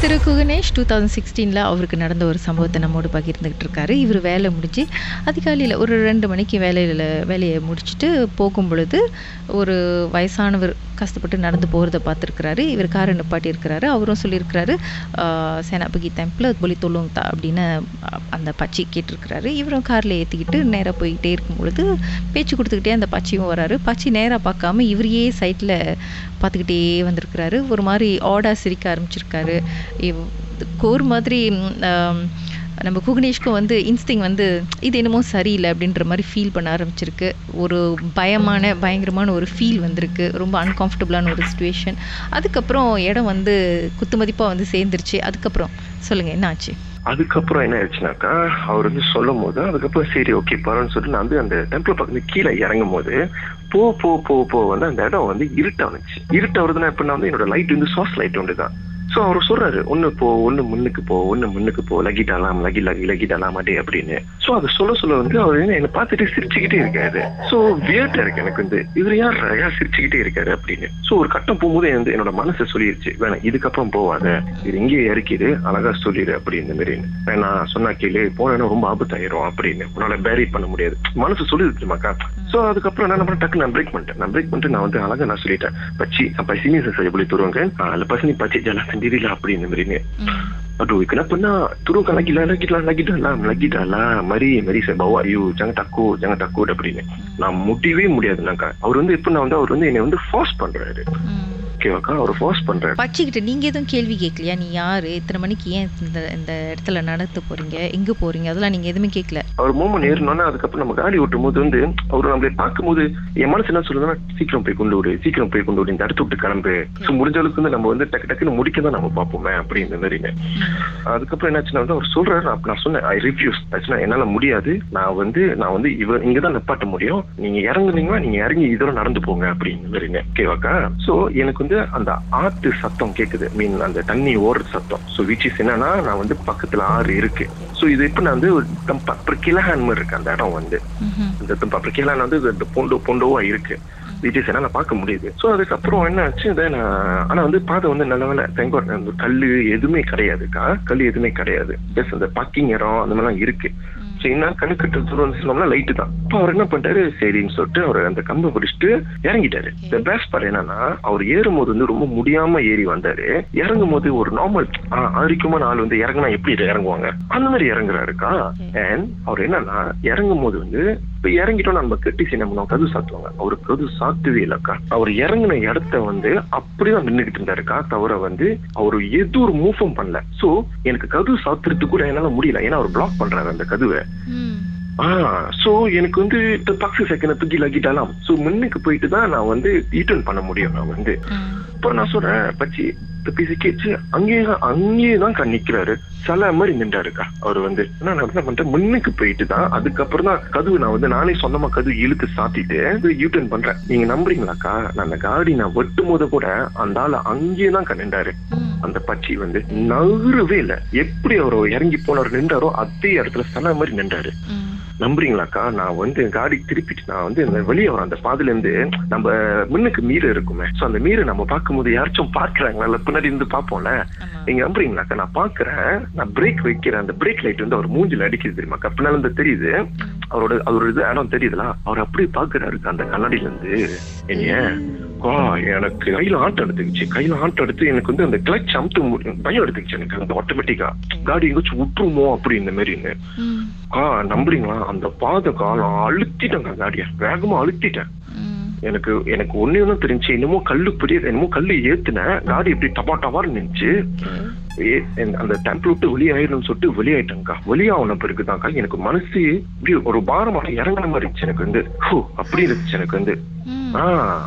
திரு Kuganesh two thousand சிக்ஸ்டீனில் அவருக்கு நடந்த ஒரு சம்பவத்தை நம்மோடு பகிர்ந்துக்கிட்டு இருக்காரு. இவர் வேலை முடிஞ்சு அதிகாலையில் ஒரு ரெண்டு மணிக்கு வேலையில் வேலையை முடிச்சுட்டு போகும் பொழுது ஒரு வயசானவர் கஷ்டப்பட்டு நடந்து போகிறத பார்த்துருக்கிறாரு. இவர் காரை நிப்பாட்டி இருக்கிறாரு அவரும் சொல்லியிருக்கிறாரு ஆஹ், சேனாபதி டெம்பிள் பொலி தா அப்படின்னு அந்த பச்சி கேட்டிருக்கிறாரு. இவரும் காரில் ஏற்றிக்கிட்டு நேராக போய்கிட்டே இருக்கும் பொழுது பேச்சு கொடுத்துக்கிட்டே அந்த பச்சியும் வராரு. பச்சி நேராக பார்க்காம இவரையே சைட்டில் பார்த்துக்கிட்டே வந்திருக்கிறாரு. ஒரு மாதிரி ஆடாக சிரிக்க ஆரம்பிச்சிருக்காரு. இவ்- மாதிரி நம்ம குகனேஷ்க்கும் வந்து இன்ஸ்டிங் வந்து இது என்னமோ சரியில்லை அப்படின்ற மாதிரி ஃபீல் பண்ண ஆரம்பிச்சிருக்கு. ஒரு பயமான பயங்கரமான ஒரு ஃபீல் வந்திருக்கு. ரொம்ப அன்கம்ஃபர்டபுளான ஒரு சுச்சுவேஷன் அதுக்கப்புறம் இடம் வந்து குத்துமதிப்பாக வந்து சேர்ந்துருச்சு. அதுக்கப்புறம் சொல்லுங்கள் என்ன ஆச்சு அதுக்கப்புறம் என்ன ஆயிடுச்சுனாக்கா அவர் வந்து சொல்லும் போது அதுக்கப்புறம் சரி ஓகே பரவாயில்ல சொல்லிட்டு நான் வந்து அந்த டெம்பிள் பக்கத்துல கீழே இறங்கும் போது போ போ போ போ வந்து அந்த இடம் வந்து இருட்டானுச்சு. இருட்டா வருதுன்னா எப்படின்னா வந்து என்னோட லைட் வந்து சோர்ஸ் லைட் ஒன்று தான் ஸோ அவர் சொல்றாரு ஒன்று போ ஒன்று முன்னுக்கு போ ஒன்று முன்னுக்கு போ லகிட்டாலாம் லகி லகி லகிட்டாலாம் அடே அப்படின்னு. ஸோ அதை சொல்ல சொல்ல வந்து அவர் என்னை பார்த்துட்டு சிரிச்சுக்கிட்டே இருக்காரு. ஸோ வியர்ட்டா இருக்கு எனக்கு வந்து இவர் யார் யார் சிரிச்சுக்கிட்டே இருக்காரு? அப்படின்னு. ஸோ ஒரு கட்டம் போகும்போது வந்து என்னோட மனசு சொல்லிருச்சு வேணாம் இதுக்கப்புறம் போவாத. இது இங்கேயே இறக்கிடு அழகா சொல்லிடு அப்படின்னு மாரின்னு நான் சொன்னா கேளு போனா ரொம்ப ஆபத்தாயிரும் அப்படின்னு. உன்னால பேரி பண்ண முடியாது. மனசு சொல்லிருச்சுமாக்கா ஸோ அதுக்கப்புறம் என்ன பண்ண டக்கு நான் பிரேக் பண்ணிட்டேன். நான் பிரேக் பண்ணிட்டு நான் வந்து அழகா நான் சொல்லிட்டேன் பச்சி பசினி சீனியர் சார் எப்படி தருவாங்க அதில் பசினி பச்சி jalan sendiri lah அப்படின்னு மாதிரி Aduh, kenapa nak turunkan lagi lah, lagi lah, lagi dalam, lagi dalam. Mari, mari saya bawa you. Jangan takut, jangan takut அப்படின்னு. நான் முடியவே முடியாதுனாக்கா அவர் வந்து எப்படின்னா வந்து அவர் வந்து என்னை வந்து ஃபோர்ஸ் பண்றாரு ஓகேவாக்கா அவர் ஃபோர்ஸ் பண்றாரு. பச்சிக்கிட்ட நீங்கள் எதுவும் கேள்வி கேட்கலையா? நீ யார்? இத்தனை மணிக்கு ஏன் இந்த இந்த இடத்துல நடத்த போகிறீங்க எங்கே போகிறீங்க அதெல்லாம் நீங்கள் எதுவுமே கேட்கல. அவர் மூமெண்ட் ஏறினோன்னா அதுக்கப்புறம் நம்ம காடி ஓட்டும் போது வந்து அவர் நம்மளை பார்க்கும்போது என் மனசு என்ன சொல்லுதுன்னா சீக்கிரம் போய் கொண்டு விடு சீக்கிரம் போய் கொண்டு விடு இந்த இடத்த விட்டு கிளம்பு. ஸோ முடிஞ்ச அளவுக்கு வந்து நம்ம வந்து டக்கு டக்குன்னு முடிக்க தான் நம்ம பார்ப்போமே அப்படின்ற மாதிரிங்க அதுக்கப்புறம் என்னாச்சுன்னா வந்து அவர் சொல்றாரு நான் நான் சொன்னேன் ஐ ரிஃப்யூஸ் ஆச்சுன்னா என்னால முடியாது. நான் வந்து நான் வந்து இவர் இங்க தான் நிப்பாட்ட முடியும். நீங்க இறங்குனீங்கன்னா நீங்க இறங்கி இதோட நடந்து போங்க அப்படின்னு மாதிரிங்க ஓகேவாக்கா சோ எனக்கு வந்து அந்த ஆத்து சத்தம் கேக்குது. மீன் அந்த தண்ணி ஓடுற சத்தம். ஸோ விச் இஸ் என்னன்னா நான் வந்து பக்கத்துல ஆறு இருக்கு. ஸோ இது இப்போ நான் வந்து ஒரு கிளஹான் மாதிரி இருக்கு. அந்த இடம் வந்து. இந்த கிளஹான் வந்து பொண்டோ பொண்டோவா இருக்கு. விஜய்ஸ் என்னால பார்க்க முடியுது. ஸோ அதுக்கப்புறம் என்ன ஆச்சு இதை நான் ஆனா வந்து பாதை வந்து நல்ல வேலை தேங்காய் அந்த கல்லு எதுவுமே கிடையாதுக்கா கல் எதுவுமே கிடையாது. ஜஸ்ட் அந்த பார்க்கிங் இடம் அந்த மாதிரிலாம் இருக்கு. ஸோ என்ன கணக்கிட்ட தூரம் வந்து சொன்னோம்னா லைட்டு தான். இப்போ அவர் என்ன பண்ணிட்டாரு? சரின்னு சொல்லிட்டு அவர் அந்த கம்பை பிடிச்சிட்டு இறங்கிட்டாரு. இந்த பேஸ் பார் என்னன்னா அவர் ஏறும்போது வந்து ரொம்ப முடியாம ஏறி வந்தாரு. இறங்கும் போது ஒரு நார்மல் ஆரோக்கியமான ஆள் வந்து இறங்குனா எப்படி இறங்குவாங்க? அந்த மாதிரி இறங்குறாருக்கா? அண்ட் அவர் என்னன்னா இறங்கும் போது வந்து இப்ப இறங்கிட்டோம் நம்ம கட்டி என்ன கது சாத்துவாங்க. அவரு கது சாத்துவே இல்லக்கா அவர் இறங்கின இடத்த வந்து அப்படிதான் நின்றுகிட்டு இருந்தாருக்கா தவிர வந்து அவர் எது ஒரு மூஃபம் பண்ணல. சோ எனக்கு கது சாத்துறது கூட என்னால முடியல. ஏன்னா அவர் பிளாக் பண்றாரு அந்த கதுவை. சோ எனக்கு வந்து இந்த பக்ஸு செகண்ட் தூக்கி லகிட்டாலாம் சோ முன்னுக்கு போயிட்டு தான் நான் வந்து ரிட்டர்ன் பண்ண முடியும் நான் வந்து. இப்போ நான் சொல்றேன் பச்சி பேசி கேச்சு அங்கேயே அங்கேயே தான் நிக்கிறாரு. சில மாதிரி நின்றாருக்கா அவர் வந்து. நான் என்ன பண்ணிட்டேன் முன்னுக்கு போயிட்டு தான் அதுக்கப்புறம் தான் கதவு நான் வந்து நானே சொந்தமா கதவு இழுத்து சாத்திட்டு யூட்டர்ன் பண்றேன். நீங்க நம்புறீங்களாக்கா நான் அந்த காடி நான் வெட்டும் போது கூட அந்த ஆள் அங்கேயே தான் நின்றாரு. அந்த பச்சி வந்து நகரவே இல்ல. எப்படி அவர் இறங்கி போனவர் நின்றாரோ அதே இடத்துல சில மாதிரி நின்றாரு. நம்புறீங்களாக்கா? நான் வந்து காடி திருப்பிட்டு நான் வந்து இந்த வெளியே வர அந்த பாதையில இருந்து நம்ம முன்னுக்கு மீறு இருக்குமே. சோ அந்த மீறு நம்ம பார்க்கும்போது யாராச்சும் பாக்குறாங்களா இல்ல பின்னாடி இருந்து பாப்போம்ல நீங்க நம்புறீங்களாக்கா? நான் பாக்குறேன் நான் பிரேக் வைக்கிறேன். அந்த பிரேக் லைட் வந்து அவர் மூஞ்சில அடிக்குது தெரியுமாக்கா பின்னால இருந்து தெரியுது. அவரோட அவரோட இது இடம் தெரியுதுல. அவர் அப்படியே பாக்குறாரு அந்த கண்ணாடியில இருந்து என்னைய. வா எனக்கு கையில ஆட்டம் எடுத்துக்கிச்சு கையில ஆட்டம் எடுத்து எனக்கு வந்து அந்த கிளச் அமுத்து பயம் எடுத்துக்கிச்சு எனக்கு. அந்த ஆட்டோமேட்டிக்கா காடி எங்கேயாச்சும் விட்டுருமோ? அப்படி இந்த மாதிரின்னு ஆ நம்புறீங்களா? அந்த பாத காலம் அழுத்திட்டேங்க காடிய வேகமா அழுத்திட்டேன். எனக்கு எனக்கு ஒண்ணு ஒண்ணு தெரிஞ்சு என்னமோ கல்லு பெரிய என்னமோ கல்லு ஏத்துனேன். காடி இப்படி டபா ஏ- என்- அந்த டெம்பிள் விட்டு வெளியாயிடணும்னு சொல்லிட்டு வெளியாயிட்டேங்க்கா வெளியாகன பிறகுதான்க்கா. எனக்கு மனசு இப்படி ஒரு பாரமான இறங்கின மாதிரி இருந்துச்சு எனக்கு வந்து. ஹோ அப்படி இருந்துச்சு எனக்கு வந்து.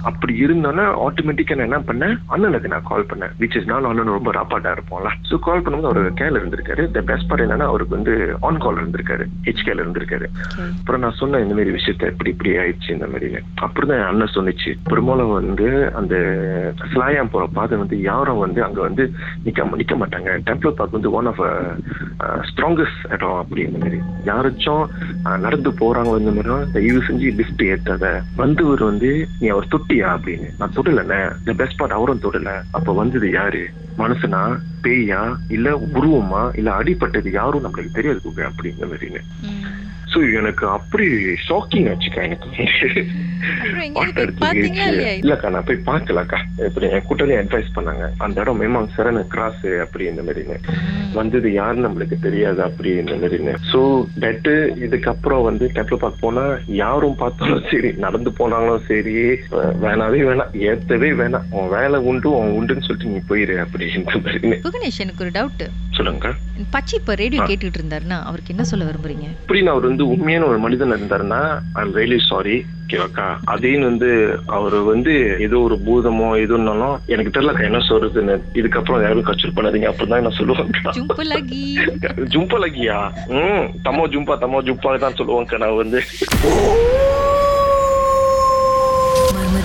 அப்படி இருந்தோன்னா ஆட்டோமேட்டிக்கா நான் என்ன பண்ணேன்? அண்ணனுக்கு நான் கால் பண்ணேன். விச் இஸ் நான் அண்ணன் ரொம்ப ராப்பாட்டா இருப்போம்ல. ஸோ கால் பண்ணும்போது அவர் கேல இருந்திருக்காரு. த பெஸ்ட் பார்ட் என்னன்னா அவருக்கு வந்து ஆன் கால் இருந்திருக்காரு. ஹெச் கேல இருந்திருக்காரு. அப்புறம் நான் சொன்னேன் இந்த மாதிரி விஷயத்த இப்படி இப்படி ஆயிடுச்சு இந்த மாதிரி. அப்புறம் தான் அண்ணன் சொன்னிச்சு பெரும்பாலும் வந்து அந்த ஸ்லாயாம் போற பாதை வந்து யாரும் வந்து அங்க வந்து நிக்க நிக்க மாட்டாங்க. டெம்பிள் பார்க் வந்து ஒன் ஆஃப் ஸ்ட்ராங்கஸ்ட் இடம் அப்படி இந்த மாதிரி. யாராச்சும் நடந்து போறாங்க இந்த மாதிரி தயவு செஞ்சு லிஃப்ட் ஏத்தாத. வந்தவர் வந்து நீ அவர் தொட்டியா அப்படின்னு. நான் தொடலண்ணே. இந்த பெஸ்ட் பார்ட் அவரும் தொடல. அப்ப வந்தது யாரு? மனசுனா பேயா? இல்ல உருவமா? இல்ல அடிப்பட்டது யாரும் நம்மளுக்கு தெரியாது அப்படிங்கிற மாதிரின்னு சோ எனக்கு அப்படி ஷாக்கிங் ஆச்சுக்கா எனக்கு? இல்லக்கா நான் போய் பார்க்கலக்கா. இப்படி என் கூட்டாளி அட்வைஸ் பண்ணாங்க. அந்த இடம் மேமாங் சரண கிராஸ் அப்படி இந்த மாதிரின்னு. வந்தது யாருன்னு நம்மளுக்கு தெரியாது அப்படி இந்த மாதிரின்னு. சோ பெட்டு இதுக்கப்புறம் வந்து டெம்பிள் பார்க் போனா யாரும் பார்த்தாலும் சரி நடந்து போனாலும் சரி வேணாவே வேணாம் ஏத்தவே வேணாம். உன் வேலை உண்டு உன் உண்டுன்னு சொல்லிட்டு நீ போயிரு அப்படின்ற மாதிரின்னு. குகணேஷ் எனக்கு ஒரு டவுட் சொல்லுங்க. பச்சி இப்ப ரேடியோ. கேட்டுட்டு இருந்தாருன்னா அவருக்கு என்ன சொல்ல விரும்புறீங்க? அப்படின்னு அவர் வந்து உண்மையான ஒரு மனிதன் இருந்தாருன்னா ஐ எம் ரியலி சாரி ஓகேவாக்கா அதேன்னு வந்து அவர் வந்து ஏதோ ஒரு பூதமோ எதுனாலும் எனக்கு தெரியலக்கா என்ன சொல்றதுன்னு. இதுக்கப்புறம் யாரும் கச்சூர் பண்ணாதீங்க அப்படிதான் நான் சொல்லுவேன் ஜும்பு லகி ஜும்பா லகியா ம் தமோ ஜும்பா தமோ ஜும்பா தான் சொல்லுவாங்க நான் வந்து.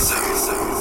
Zone.